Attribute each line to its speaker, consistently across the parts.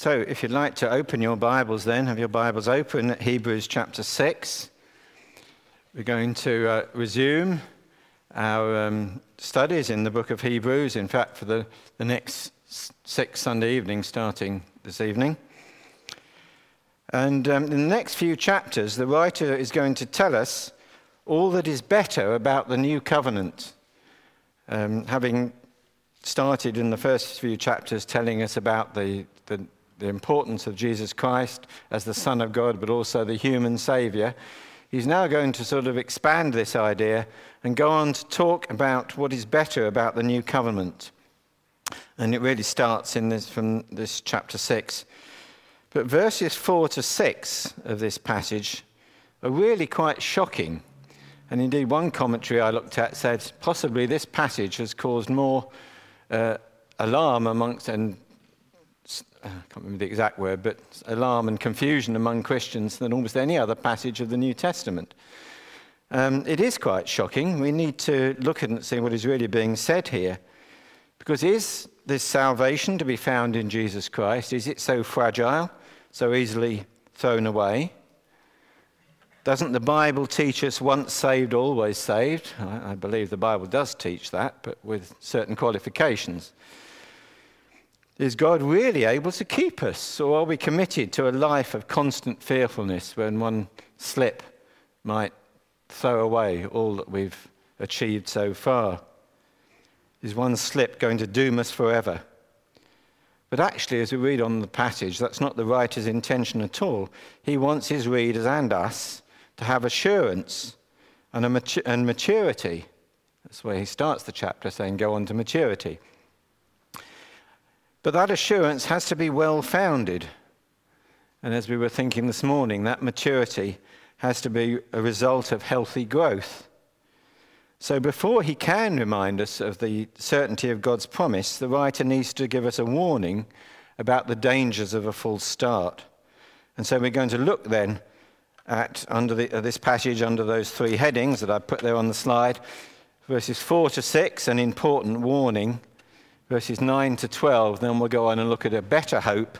Speaker 1: So, if you'd like to open your Bibles, then have your Bibles open at Hebrews chapter 6. We're going to uh, resume our um, studies in the book of Hebrews, in fact, for the, the next six Sunday evenings starting this evening. And um, in the next few chapters, the writer is going to tell us all that is better about the new covenant. Um, having started in the first few chapters telling us about the, the, the importance of Jesus Christ as the Son of God, but also the human Savior, he's now going to sort of expand this idea and go on to talk about what is better about the new covenant. And it really starts in this, from this chapter 6. But verses 4 to 6 of this passage are really quite shocking. And indeed, one commentary I looked at said possibly this passage has caused more uh, alarm amongst, and I can't remember the exact word, but alarm and confusion among Christians than almost any other passage of the New Testament. Um, it is quite shocking. We need to look at and see what is really being said here. Because is this salvation to be found in Jesus Christ? Is it so fragile, so easily thrown away? Doesn't the Bible teach us once saved, always saved? I, I believe the Bible does teach that, but with certain qualifications. Is God really able to keep us, or are we committed to a life of constant fearfulness when one slip might throw away all that we've achieved so far? Is one slip going to doom us forever? But actually, as we read on the passage, that's not the writer's intention at all. He wants his readers and us to have assurance and, matu- and maturity. That's where he starts the chapter, saying, Go on to maturity. But that assurance has to be well founded. And as we were thinking this morning, that maturity has to be a result of healthy growth. So before he can remind us of the certainty of God's promise, the writer needs to give us a warning about the dangers of a false start. And so we're going to look then at under the, uh, this passage under those three headings that I put there on the slide verses 4 to 6, an important warning, verses 9 to 12, then we'll go on and look at a better hope,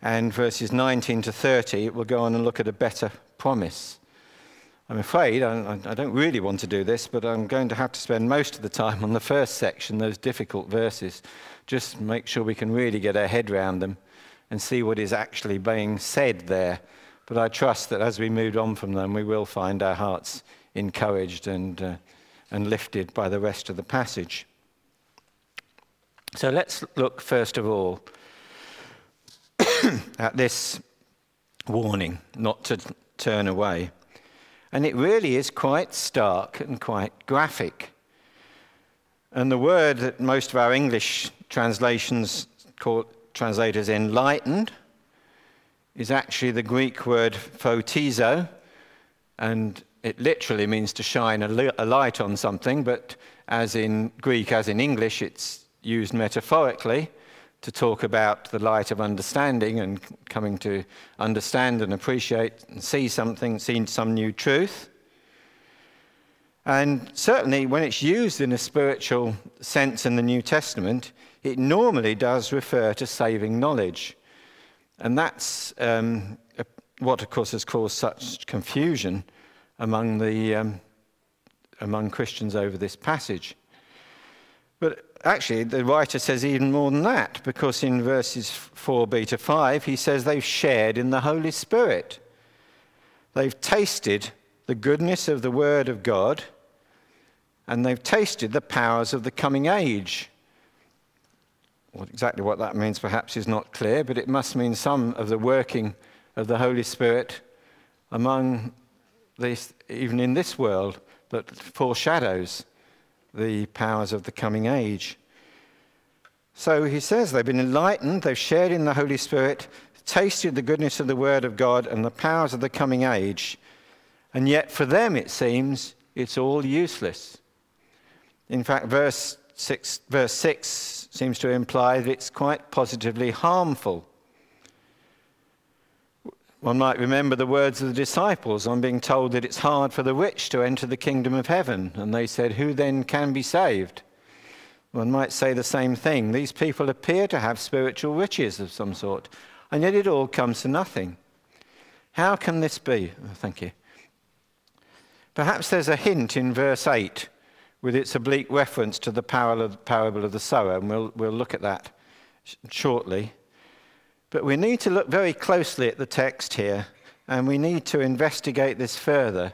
Speaker 1: and verses 19 to 30, we'll go on and look at a better promise. I'm afraid, I, I don't really want to do this, but I'm going to have to spend most of the time on the first section, those difficult verses, just make sure we can really get our head around them and see what is actually being said there but I trust that as we move on from them, we will find our hearts encouraged and, uh, and lifted by the rest of the passage. So let's look first of all at this warning not to turn away. And it really is quite stark and quite graphic. And the word that most of our English translations call, translate as enlightened is actually the Greek word photizo, and it literally means to shine a light on something, but as in Greek, as in English, it's used metaphorically to talk about the light of understanding and coming to understand and appreciate and see something, see some new truth. And certainly, when it's used in a spiritual sense in the New Testament, it normally does refer to saving knowledge. And that's um, what, of course, has caused such confusion among, the, um, among Christians over this passage. But actually, the writer says even more than that, because in verses 4b to 5, he says they've shared in the Holy Spirit. They've tasted the goodness of the Word of God, and they've tasted the powers of the coming age. What, exactly what that means perhaps is not clear, but it must mean some of the working of the Holy Spirit among these, even in this world, that foreshadows the powers of the coming age. So he says they've been enlightened, they've shared in the Holy Spirit, tasted the goodness of the Word of God and the powers of the coming age, and yet for them it seems it's all useless. In fact, verse 6, verse 6 seems to imply that it's quite positively harmful. One might remember the words of the disciples on being told that it's hard for the rich to enter the kingdom of heaven. And they said, Who then can be saved? One might say the same thing. These people appear to have spiritual riches of some sort, and yet it all comes to nothing. How can this be? Oh, thank you. Perhaps there's a hint in verse 8 with its oblique reference to the parable of the sower, and we'll, we'll look at that shortly. But we need to look very closely at the text here, and we need to investigate this further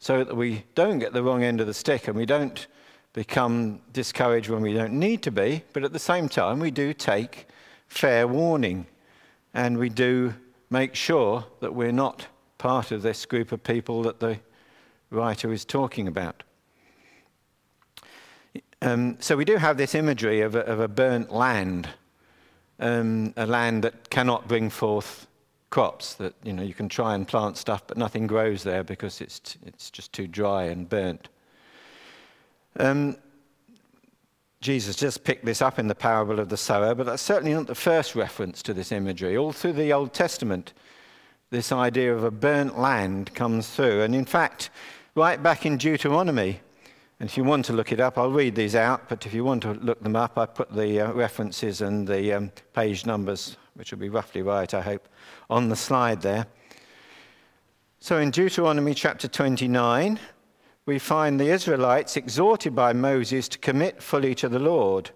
Speaker 1: so that we don't get the wrong end of the stick and we don't become discouraged when we don't need to be, but at the same time, we do take fair warning and we do make sure that we're not part of this group of people that the writer is talking about. Um, so we do have this imagery of a, of a burnt land, um, a land that cannot bring forth crops. That you know you can try and plant stuff, but nothing grows there because it's t- it's just too dry and burnt. Um, Jesus just picked this up in the parable of the sower, but that's certainly not the first reference to this imagery. All through the Old Testament, this idea of a burnt land comes through. And in fact, right back in Deuteronomy, and if you want to look it up, I'll read these out, but if you want to look them up, I put the uh, references and the um, page numbers, which will be roughly right, I hope, on the slide there. So in Deuteronomy chapter 29, we find the Israelites exhorted by Moses to commit fully to the Lord.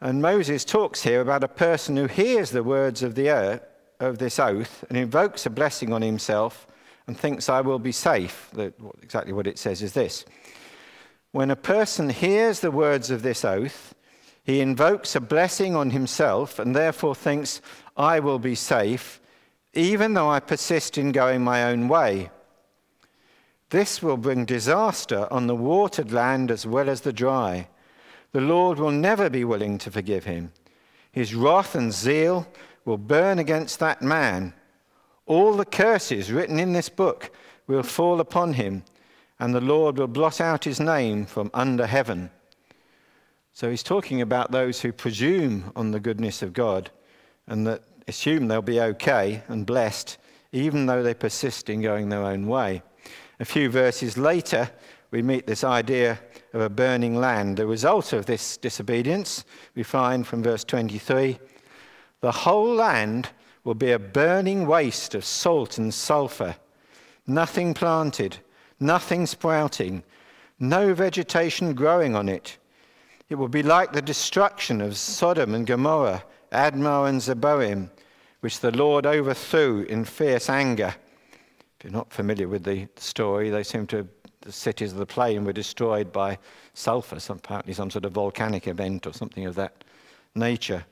Speaker 1: And Moses talks here about a person who hears the words of, the earth, of this oath and invokes a blessing on himself and thinks, I will be safe. The, exactly what it says is this when a person hears the words of this oath, he invokes a blessing on himself and therefore thinks, I will be safe, even though I persist in going my own way. This will bring disaster on the watered land as well as the dry. The Lord will never be willing to forgive him. His wrath and zeal will burn against that man. All the curses written in this book will fall upon him and the Lord will blot out his name from under heaven. So he's talking about those who presume on the goodness of God and that assume they'll be okay and blessed, even though they persist in going their own way. A few verses later, we meet this idea of a burning land. The result of this disobedience, we find from verse 23 the whole land will be a burning waste of salt and sulfur, nothing planted nothing sprouting, no vegetation growing on it. It will be like the destruction of Sodom and Gomorrah, Admah and Zeboim, which the Lord overthrew in fierce anger. If you're not familiar with the story, they seem to the cities of the plain were destroyed by sulfur, some, apparently some sort of volcanic event or something of that nature.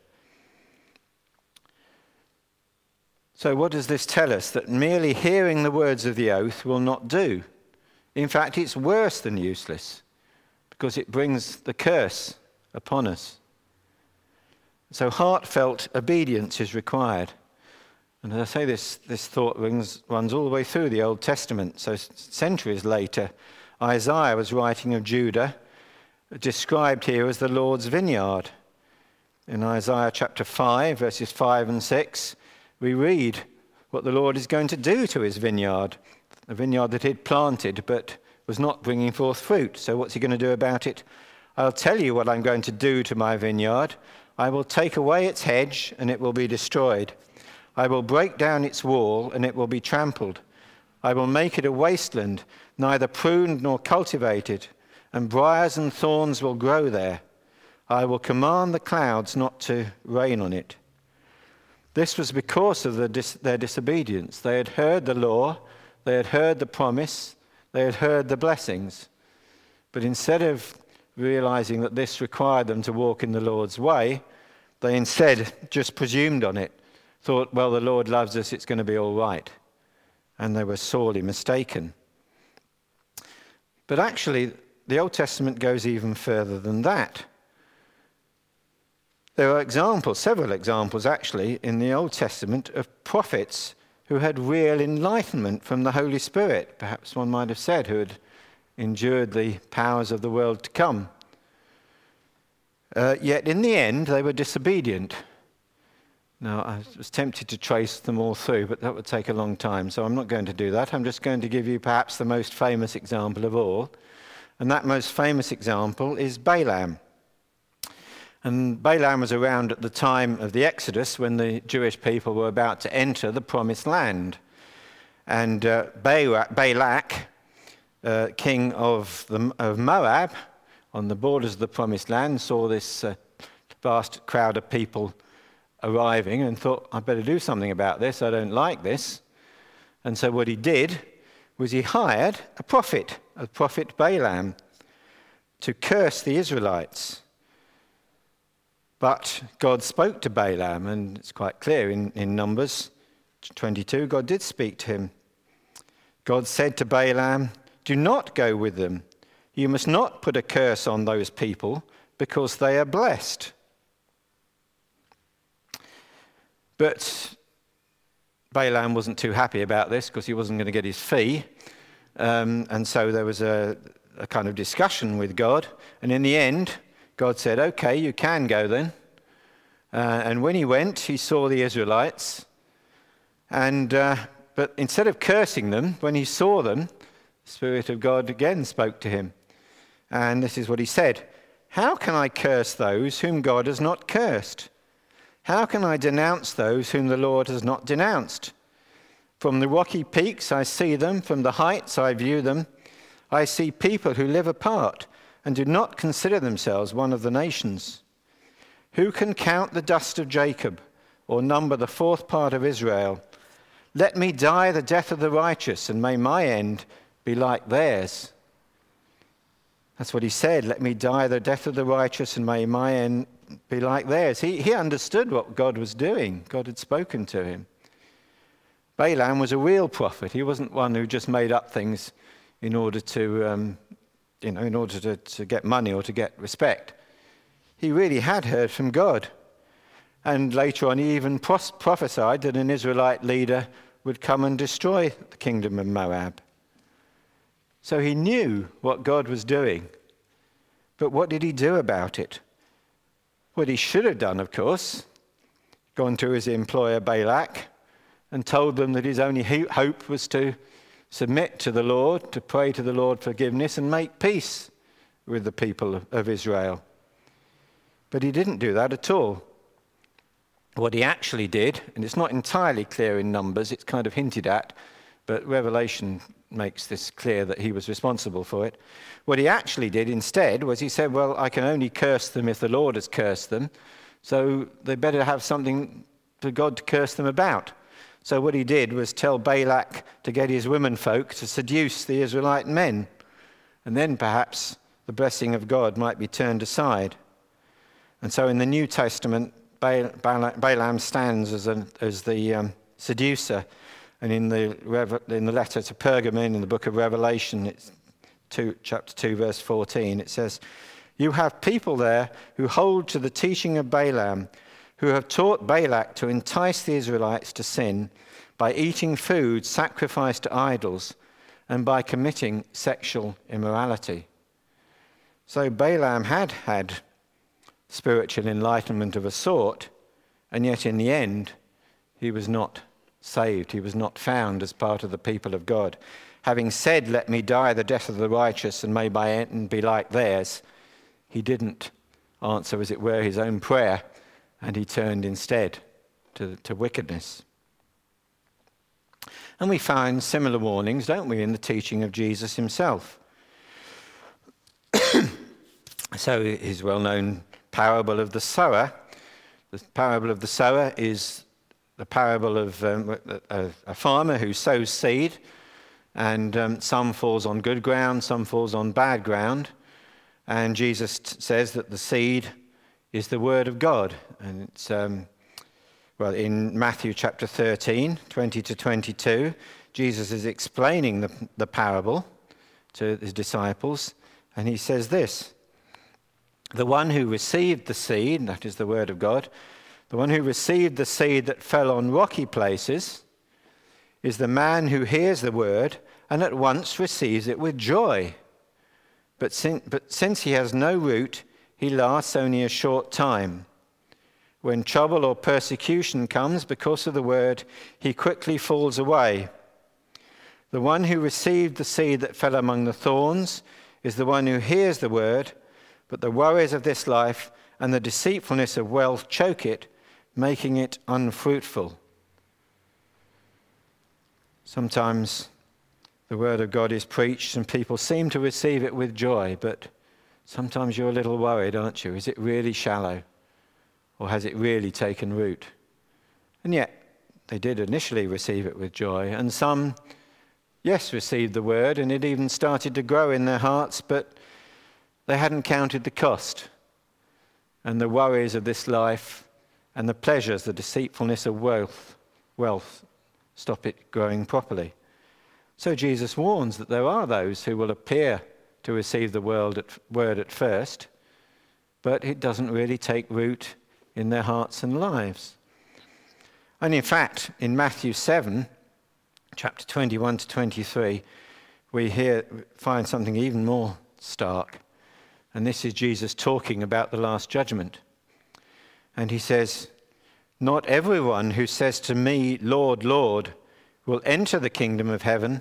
Speaker 1: So, what does this tell us? That merely hearing the words of the oath will not do. In fact, it's worse than useless because it brings the curse upon us. So, heartfelt obedience is required. And as I say, this, this thought runs, runs all the way through the Old Testament. So, centuries later, Isaiah was writing of Judah, described here as the Lord's vineyard. In Isaiah chapter 5, verses 5 and 6, we read what the Lord is going to do to his vineyard a vineyard that he'd planted but was not bringing forth fruit. So, what's he going to do about it? I'll tell you what I'm going to do to my vineyard. I will take away its hedge, and it will be destroyed. I will break down its wall, and it will be trampled. I will make it a wasteland, neither pruned nor cultivated, and briars and thorns will grow there. I will command the clouds not to rain on it. This was because of the dis- their disobedience. They had heard the law, they had heard the promise, they had heard the blessings. But instead of realizing that this required them to walk in the Lord's way, they instead just presumed on it, thought, well, the Lord loves us, it's going to be all right. And they were sorely mistaken. But actually, the Old Testament goes even further than that. There are examples, several examples actually, in the Old Testament of prophets who had real enlightenment from the Holy Spirit, perhaps one might have said, who had endured the powers of the world to come. Uh, yet in the end, they were disobedient. Now, I was tempted to trace them all through, but that would take a long time, so I'm not going to do that. I'm just going to give you perhaps the most famous example of all. And that most famous example is Balaam. And Balaam was around at the time of the Exodus when the Jewish people were about to enter the promised land. And uh, Balak, uh, king of, the, of Moab, on the borders of the promised land, saw this uh, vast crowd of people arriving and thought, I better do something about this. I don't like this. And so what he did was he hired a prophet, a prophet Balaam, to curse the Israelites. But God spoke to Balaam, and it's quite clear in, in Numbers 22, God did speak to him. God said to Balaam, Do not go with them. You must not put a curse on those people because they are blessed. But Balaam wasn't too happy about this because he wasn't going to get his fee. Um, and so there was a, a kind of discussion with God. And in the end, God said, Okay, you can go then. Uh, and when he went, he saw the Israelites. And, uh, but instead of cursing them, when he saw them, the Spirit of God again spoke to him. And this is what he said How can I curse those whom God has not cursed? How can I denounce those whom the Lord has not denounced? From the rocky peaks I see them, from the heights I view them. I see people who live apart and do not consider themselves one of the nations. Who can count the dust of Jacob or number the fourth part of Israel? Let me die the death of the righteous, and may my end be like theirs. That's what he said. Let me die the death of the righteous, and may my end be like theirs. He, he understood what God was doing, God had spoken to him. Balaam was a real prophet. He wasn't one who just made up things in order to, um, you know, in order to, to get money or to get respect. He really had heard from God. And later on, he even prophesied that an Israelite leader would come and destroy the kingdom of Moab. So he knew what God was doing. But what did he do about it? What he should have done, of course, gone to his employer Balak and told them that his only hope was to submit to the Lord, to pray to the Lord forgiveness, and make peace with the people of Israel. But he didn't do that at all. What he actually did, and it's not entirely clear in Numbers, it's kind of hinted at, but Revelation makes this clear that he was responsible for it. What he actually did instead was he said, Well, I can only curse them if the Lord has cursed them, so they better have something for God to curse them about. So what he did was tell Balak to get his women folk to seduce the Israelite men, and then perhaps the blessing of God might be turned aside. And so in the New Testament, Balaam stands as, a, as the um, seducer and in the, in the letter to Pergamon in the book of Revelation, it's two, chapter 2, verse 14, it says, You have people there who hold to the teaching of Balaam, who have taught Balak to entice the Israelites to sin by eating food sacrificed to idols and by committing sexual immorality. So Balaam had had spiritual enlightenment of a sort, and yet in the end, he was not saved. He was not found as part of the people of God. Having said, Let me die the death of the righteous, and may my end be like theirs, he didn't answer, as it were, his own prayer, and he turned instead to, to wickedness. And we find similar warnings, don't we, in the teaching of Jesus himself. so, his well known parable of the sower. The parable of the sower is the parable of um, a, a, farmer who sows seed, and um, some falls on good ground, some falls on bad ground. And Jesus t- says that the seed is the word of God. And it's, um, well, in Matthew chapter 13, 20 to 22, Jesus is explaining the, the parable to his disciples, and he says this The one who received the seed, that is the word of God, the one who received the seed that fell on rocky places is the man who hears the word and at once receives it with joy. But, sin- but since he has no root, he lasts only a short time. When trouble or persecution comes because of the word, he quickly falls away. The one who received the seed that fell among the thorns is the one who hears the word, but the worries of this life and the deceitfulness of wealth choke it, making it unfruitful. Sometimes the word of God is preached and people seem to receive it with joy, but sometimes you're a little worried, aren't you? Is it really shallow? Or has it really taken root? And yet, they did initially receive it with joy, and some, yes, received the word, and it even started to grow in their hearts, but they hadn't counted the cost and the worries of this life and the pleasures, the deceitfulness of wealth, wealth stop it growing properly. So Jesus warns that there are those who will appear to receive the word at first, but it doesn't really take root in their hearts and lives. And in fact, in Matthew 7, chapter 21 to 23, we here find something even more stark. And this is Jesus talking about the last judgment. And he says, Not everyone who says to me, Lord, Lord, will enter the kingdom of heaven,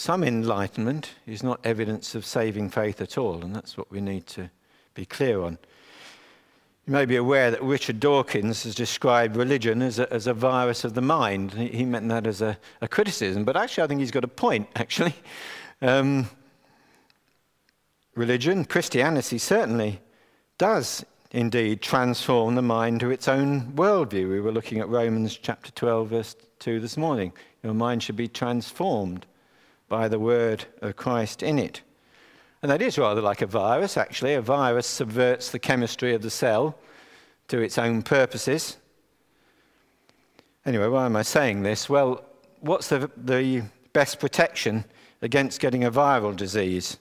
Speaker 1: some enlightenment is not evidence of saving faith at all, and that's what we need to be clear on. You may be aware that Richard Dawkins has described religion as a, as a virus of the mind. He meant that as a, a, criticism, but actually, I think he's got a point, actually. Um, religion, Christianity, certainly does indeed transform the mind to its own worldview. We were looking at Romans chapter 12, verse 2 this morning. Your mind should be transformed by the word of Christ in it. And that is rather like a virus, actually. A virus subverts the chemistry of the cell to its own purposes. Anyway, why am I saying this? Well, what's the, the best protection against getting a viral disease?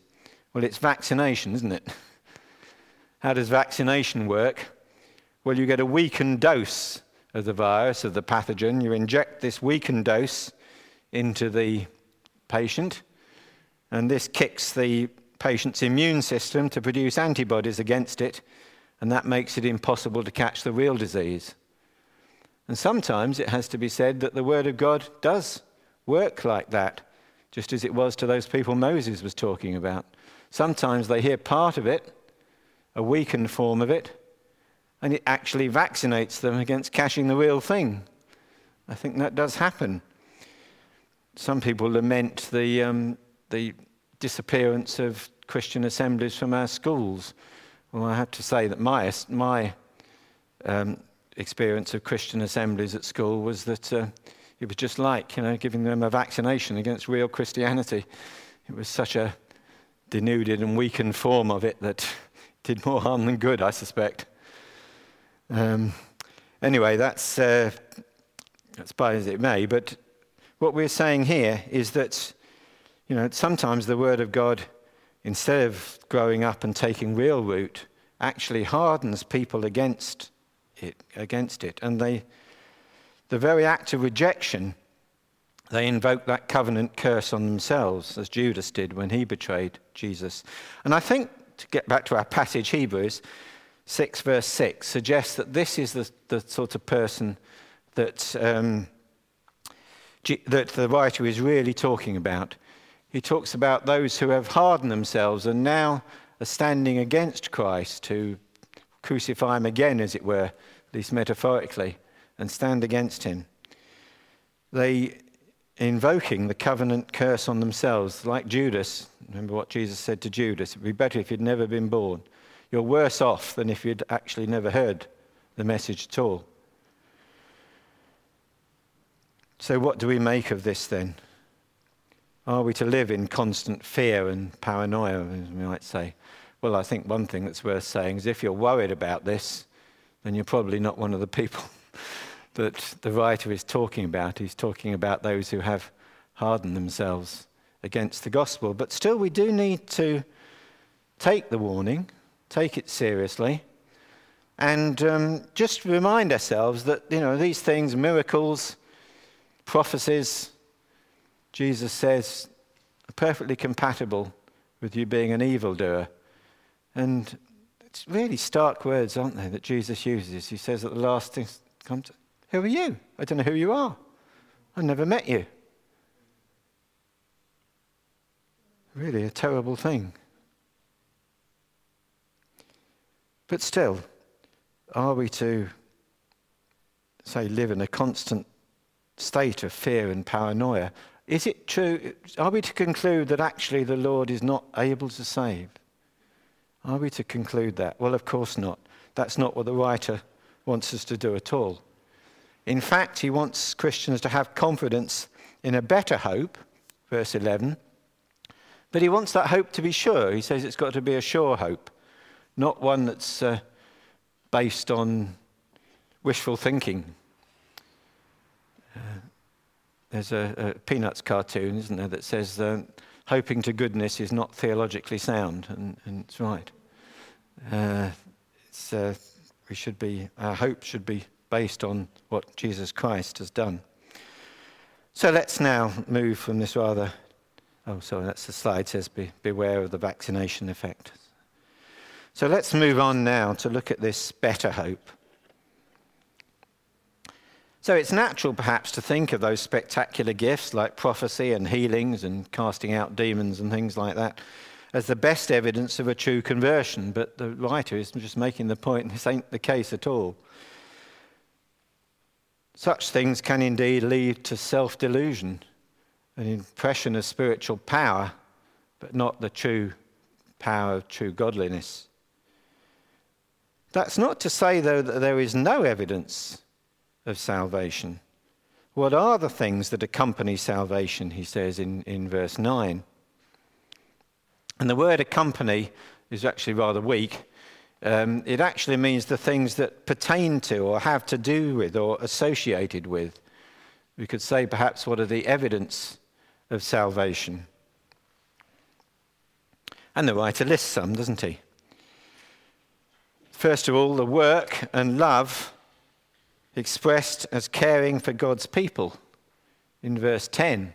Speaker 1: Well, it's vaccination, isn't it? How does vaccination work? Well, you get a weakened dose of the virus, of the pathogen. You inject this weakened dose into the patient, and this kicks the patient's immune system to produce antibodies against it, and that makes it impossible to catch the real disease. And sometimes it has to be said that the Word of God does work like that, just as it was to those people Moses was talking about. Sometimes they hear part of it a weakened form of it, and it actually vaccinates them against catching the real thing. I think that does happen. Some people lament the, um, the disappearance of Christian assemblies from our schools. Well, I have to say that my, my um, experience of Christian assemblies at school was that uh, it was just like, you know, giving them a vaccination against real Christianity. It was such a denuded and weakened form of it that did more harm than good, I suspect. Um, anyway, that's, uh, that's by as it may. But what we're saying here is that, you know, sometimes the Word of God, instead of growing up and taking real root, actually hardens people against it, against it. And they, the very act of rejection, they invoke that covenant curse on themselves, as Judas did when he betrayed Jesus. And I think to get back to our passage, Hebrews 6, verse 6, suggests that this is the, the sort of person that, um, that the writer is really talking about. He talks about those who have hardened themselves and now are standing against Christ, to crucify him again, as it were, at least metaphorically, and stand against him. They invoking the covenant curse on themselves, like Judas. Remember what Jesus said to Judas it would be better if you'd never been born. You're worse off than if you'd actually never heard the message at all. So, what do we make of this then? Are we to live in constant fear and paranoia, as we might say? Well, I think one thing that's worth saying is if you're worried about this, then you're probably not one of the people that the writer is talking about. He's talking about those who have hardened themselves against the gospel. But still, we do need to take the warning, take it seriously, and um, just remind ourselves that, you know, these things, miracles, prophecies, Jesus says, are perfectly compatible with you being an evildoer. And it's really stark words, aren't they, that Jesus uses. He says that the last thing Who are you? I don't know who you are. I've never met you. Really a terrible thing. But still, are we to, say, live in a constant state of fear and paranoia? Is it true? Are we to conclude that actually the Lord is not able to save? Are we to conclude that? Well, of course not. That's not what the writer wants us to do at all. In fact, he wants Christians to have confidence in a better hope, verse 11, but he wants that hope to be sure. He says it's got to be a sure hope, not one that's uh, based on wishful thinking. There's a, a, Peanuts cartoon, isn't there, that says uh, hoping to goodness is not theologically sound, and, and it's right. Uh, it's, uh, we should be, our hope should be based on what Jesus Christ has done. So let's now move from this rather, oh, sorry, that's the slide says be, beware of the vaccination effect. So let's move on now to look at this better hope. So it's natural, perhaps, to think of those spectacular gifts like prophecy and healings and casting out demons and things like that as the best evidence of a true conversion. But the writer is just making the point this ain't the case at all. Such things can indeed lead to self delusion, an impression of spiritual power, but not the true power of true godliness. That's not to say, though, that there is no evidence of salvation. What are the things that accompany salvation, he says in, in verse 9? And the word accompany is actually rather weak. Um, it actually means the things that pertain to or have to do with or associated with. We could say perhaps what are the evidence of salvation. And the writer lists some, doesn't he? First of all, the work and love expressed as caring for God's people in verse 10.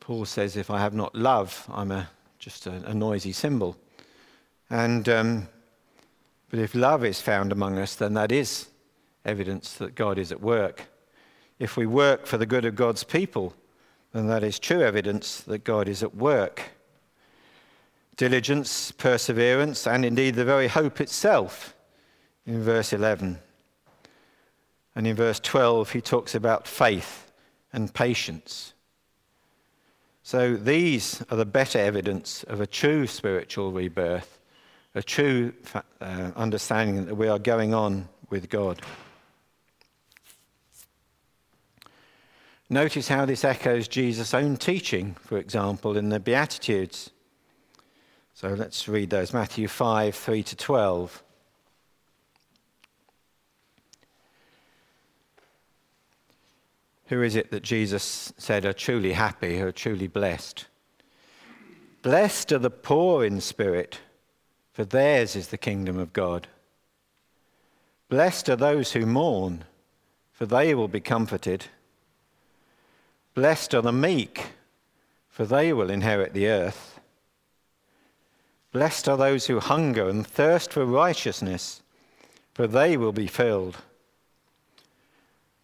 Speaker 1: Paul says, If I have not love, I'm a, just a, a noisy cymbal. And, um, but if love is found among us, then that is evidence that God is at work. If we work for the good of God's people, then that is true evidence that God is at work. Diligence, perseverance, and indeed the very hope itself in verse 11. And in verse 12, he talks about faith and patience. So these are the better evidence of a true spiritual rebirth, a true uh, understanding that we are going on with God. Notice how this echoes Jesus' own teaching, for example, in the Beatitudes. So let's read those Matthew 5 3 to 12. Who is it that Jesus said are truly happy, who are truly blessed? Blessed are the poor in spirit, for theirs is the kingdom of God. Blessed are those who mourn, for they will be comforted. Blessed are the meek, for they will inherit the earth. Blessed are those who hunger and thirst for righteousness, for they will be filled.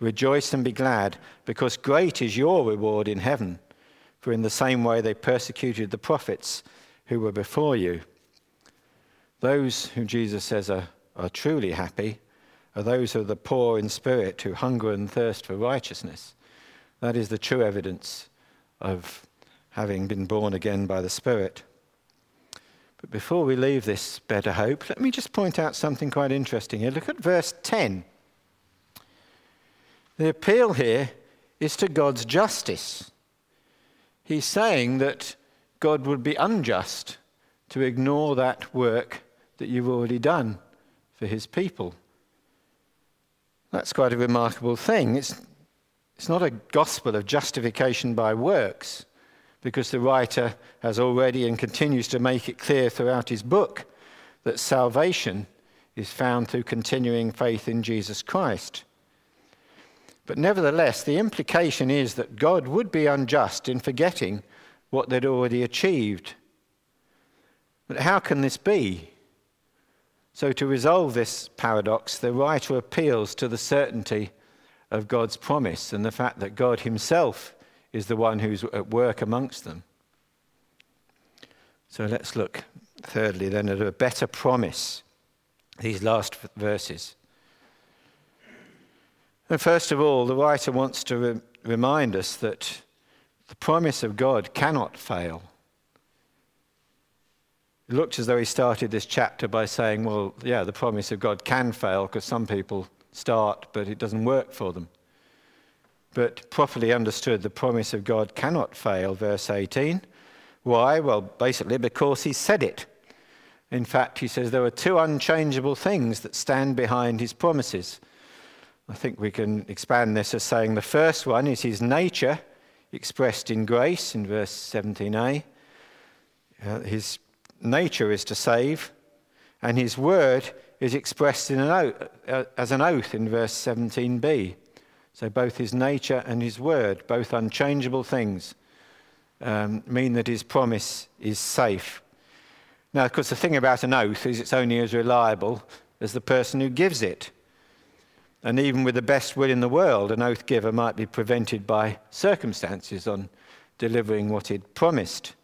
Speaker 1: Rejoice and be glad, because great is your reward in heaven. For in the same way they persecuted the prophets who were before you. Those whom Jesus says are, are truly happy are those who are the poor in spirit, who hunger and thirst for righteousness. That is the true evidence of having been born again by the Spirit. But before we leave this better hope, let me just point out something quite interesting here. Look at verse 10. The appeal here is to God's justice. He's saying that God would be unjust to ignore that work that you've already done for his people. That's quite a remarkable thing. It's, it's not a gospel of justification by works, because the writer has already and continues to make it clear throughout his book that salvation is found through continuing faith in Jesus Christ. But nevertheless, the implication is that God would be unjust in forgetting what they'd already achieved. But how can this be? So, to resolve this paradox, the writer appeals to the certainty of God's promise and the fact that God Himself is the one who's at work amongst them. So, let's look thirdly then at a better promise, these last verses. And first of all, the writer wants to re- remind us that the promise of God cannot fail. It looked as though he started this chapter by saying, well, yeah, the promise of God can fail because some people start, but it doesn't work for them. But properly understood, the promise of God cannot fail, verse 18. Why? Well, basically, because he said it. In fact, he says there are two unchangeable things that stand behind his promises I think we can expand this as saying the first one is his nature expressed in grace in verse 17a. Uh, his nature is to save, and his word is expressed an oath, uh, as an oath in verse 17b. So both his nature and his word, both unchangeable things, um, mean that his promise is safe. Now, of course, the thing about an oath is it's only as reliable as the person who gives it. And even with the best will in the world, an oath giver might be prevented by circumstances on delivering what he'd promised.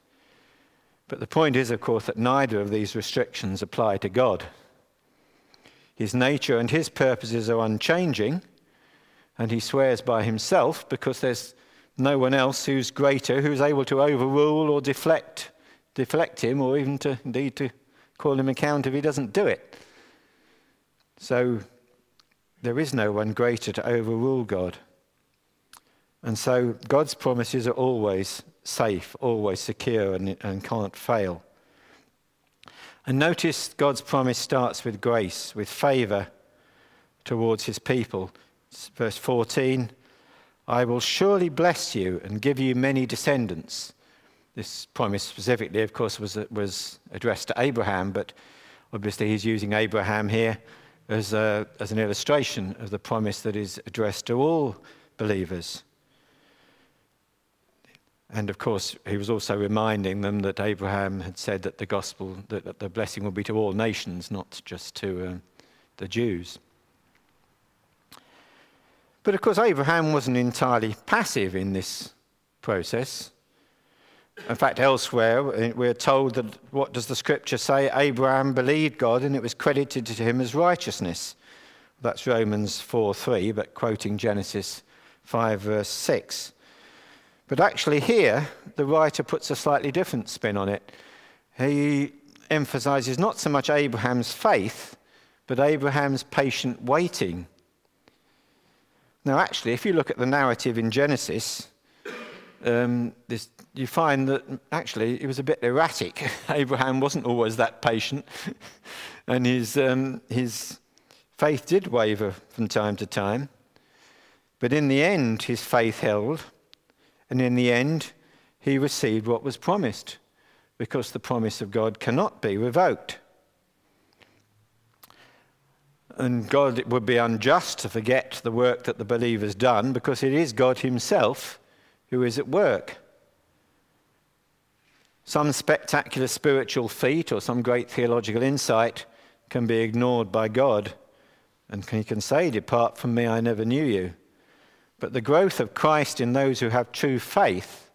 Speaker 1: But the point is, of course, that neither of these restrictions apply to God. His nature and his purposes are unchanging, and he swears by himself because there's no one else who's greater who's able to overrule or deflect, deflect him, or even to indeed to call him account if he doesn't do it. So there is no one greater to overrule God. And so God's promises are always safe, always secure, and, and can't fail. And notice God's promise starts with grace, with favor towards his people. Verse 14 I will surely bless you and give you many descendants. This promise specifically, of course, was, was addressed to Abraham, but obviously he's using Abraham here as, a, as an illustration of the promise that is addressed to all believers. And of course, he was also reminding them that Abraham had said that the gospel, that, that the blessing would be to all nations, not just to uh, the Jews. But of course, Abraham wasn't entirely passive in this process. In fact, elsewhere, uh, we're told that what does the scripture say? Abraham believed God and it was credited to him as righteousness. That's Romans 4 3, but quoting Genesis 5, verse 6. But actually, here, the writer puts a slightly different spin on it. He emphasizes not so much Abraham's faith, but Abraham's patient waiting. Now, actually, if you look at the narrative in Genesis, um, this, you find that actually it was a bit erratic. Abraham wasn't always that patient, and his, um, his faith did waver from time to time. But in the end, his faith held, and in the end, he received what was promised, because the promise of God cannot be revoked. And God it would be unjust to forget the work that the believer's done, because it is God Himself who is at work. Some spectacular spiritual feat or some great theological insight can be ignored by God, and he can say, Depart from me, I never knew you. But the growth of Christ in those who have true faith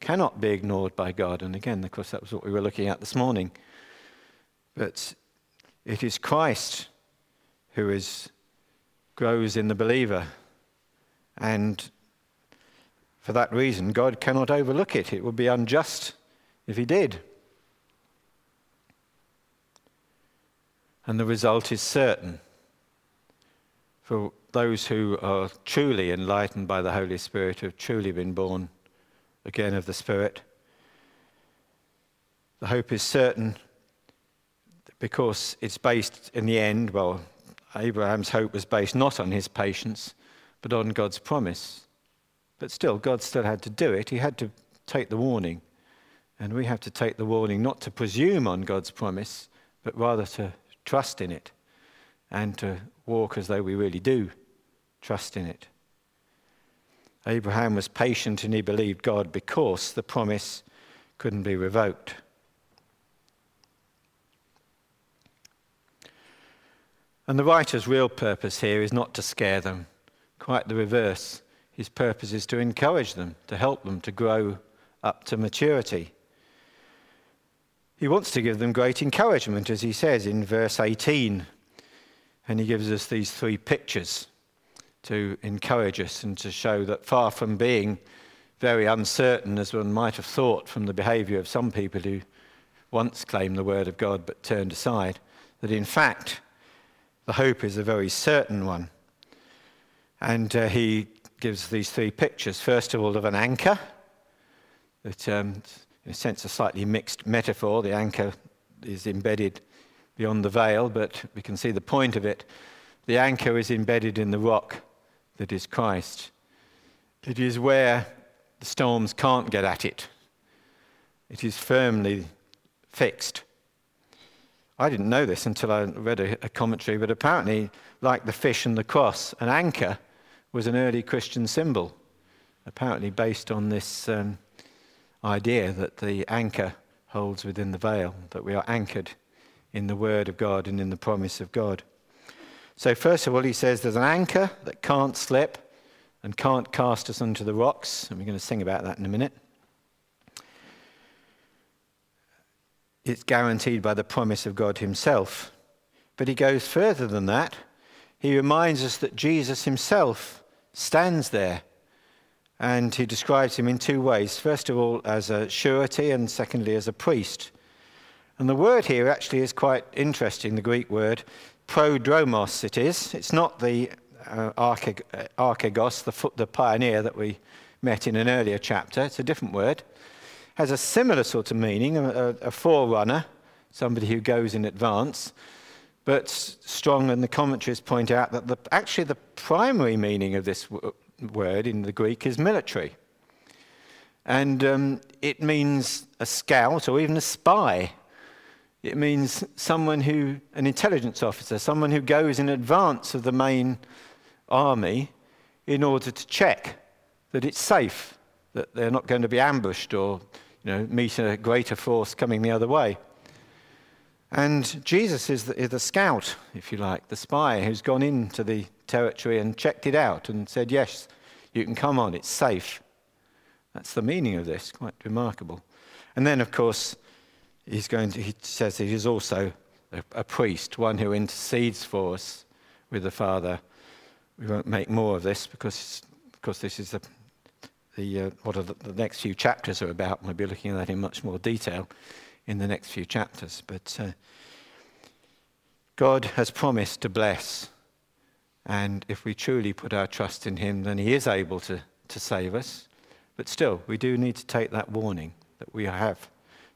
Speaker 1: cannot be ignored by God. And again, of course, that was what we were looking at this morning. But it is Christ who is, grows in the believer. And for that reason, God cannot overlook it. It would be unjust if He did. And the result is certain. For those who are truly enlightened by the Holy Spirit, who have truly been born again of the Spirit, the hope is certain because it's based in the end, well, Abraham's hope was based not on his patience, but on God's promise. But still, God still had to do it. He had to take the warning. And we have to take the warning not to presume on God's promise, but rather to trust in it and to walk as though we really do trust in it. Abraham was patient and he believed God because the promise couldn't be revoked. And the writer's real purpose here is not to scare them, quite the reverse. His purpose is to encourage them, to help them to grow up to maturity. He wants to give them great encouragement, as he says in verse 18. And he gives us these three pictures to encourage us and to show that far from being very uncertain, as one might have thought from the behavior of some people who once claimed the word of God but turned aside, that in fact the hope is a very certain one. And uh, he gives these three pictures. First of all, of an anchor that um, in a sense, a slightly mixed metaphor. The anchor is embedded beyond the veil, but we can see the point of it. The anchor is embedded in the rock that is Christ. It is where the storms can't get at it, it is firmly fixed. I didn't know this until I read a, a, commentary, but apparently, like the fish and the cross, an anchor was an early Christian symbol, apparently based on this um, idea that the anchor holds within the veil, that we are anchored in the Word of God and in the promise of God. So, first of all, he says there's an anchor that can't slip and can't cast us onto the rocks, and we're going to sing about that in a minute. It's guaranteed by the promise of God Himself. But he goes further than that. He reminds us that Jesus Himself stands there and he describes him in two ways. First of all, as a surety, and secondly, as a priest. And the word here actually is quite interesting, the Greek word. Prodromos, it is. It's not the uh, archegos, the, the pioneer that we met in an earlier chapter. It's a different word. Has a similar sort of meaning, a, a forerunner, somebody who goes in advance. But Strong and the commentaries point out that the, actually the primary meaning of this word in the Greek is military. And um, it means a scout or even a spy. It means someone who, an intelligence officer, someone who goes in advance of the main army in order to check that it's safe, that they're not going to be ambushed or you know, meet a greater force coming the other way. And Jesus is the, is the, scout, if you like, the spy who's gone into the territory and checked it out and said, yes, you can come on, it's safe. That's the meaning of this, quite remarkable. And then, of course, he's going to, he says he is also a, a priest, one who intercedes for us with the Father. We won't make more of this because, of course, this is the, the uh, what the, the next few chapters are about. We'll be looking at that in much more detail in the next few chapters. But uh, God has promised to bless. And if we truly put our trust in Him, then He is able to, to save us. But still, we do need to take that warning that we have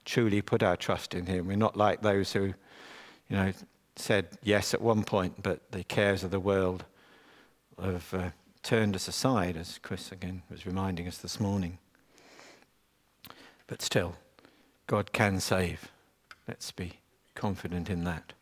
Speaker 1: truly put our trust in Him. We're not like those who, you know, said yes at one point, but the cares of the world have uh, turned us aside, as Chris again was reminding us this morning. But still, God can save. Let's be confident in that.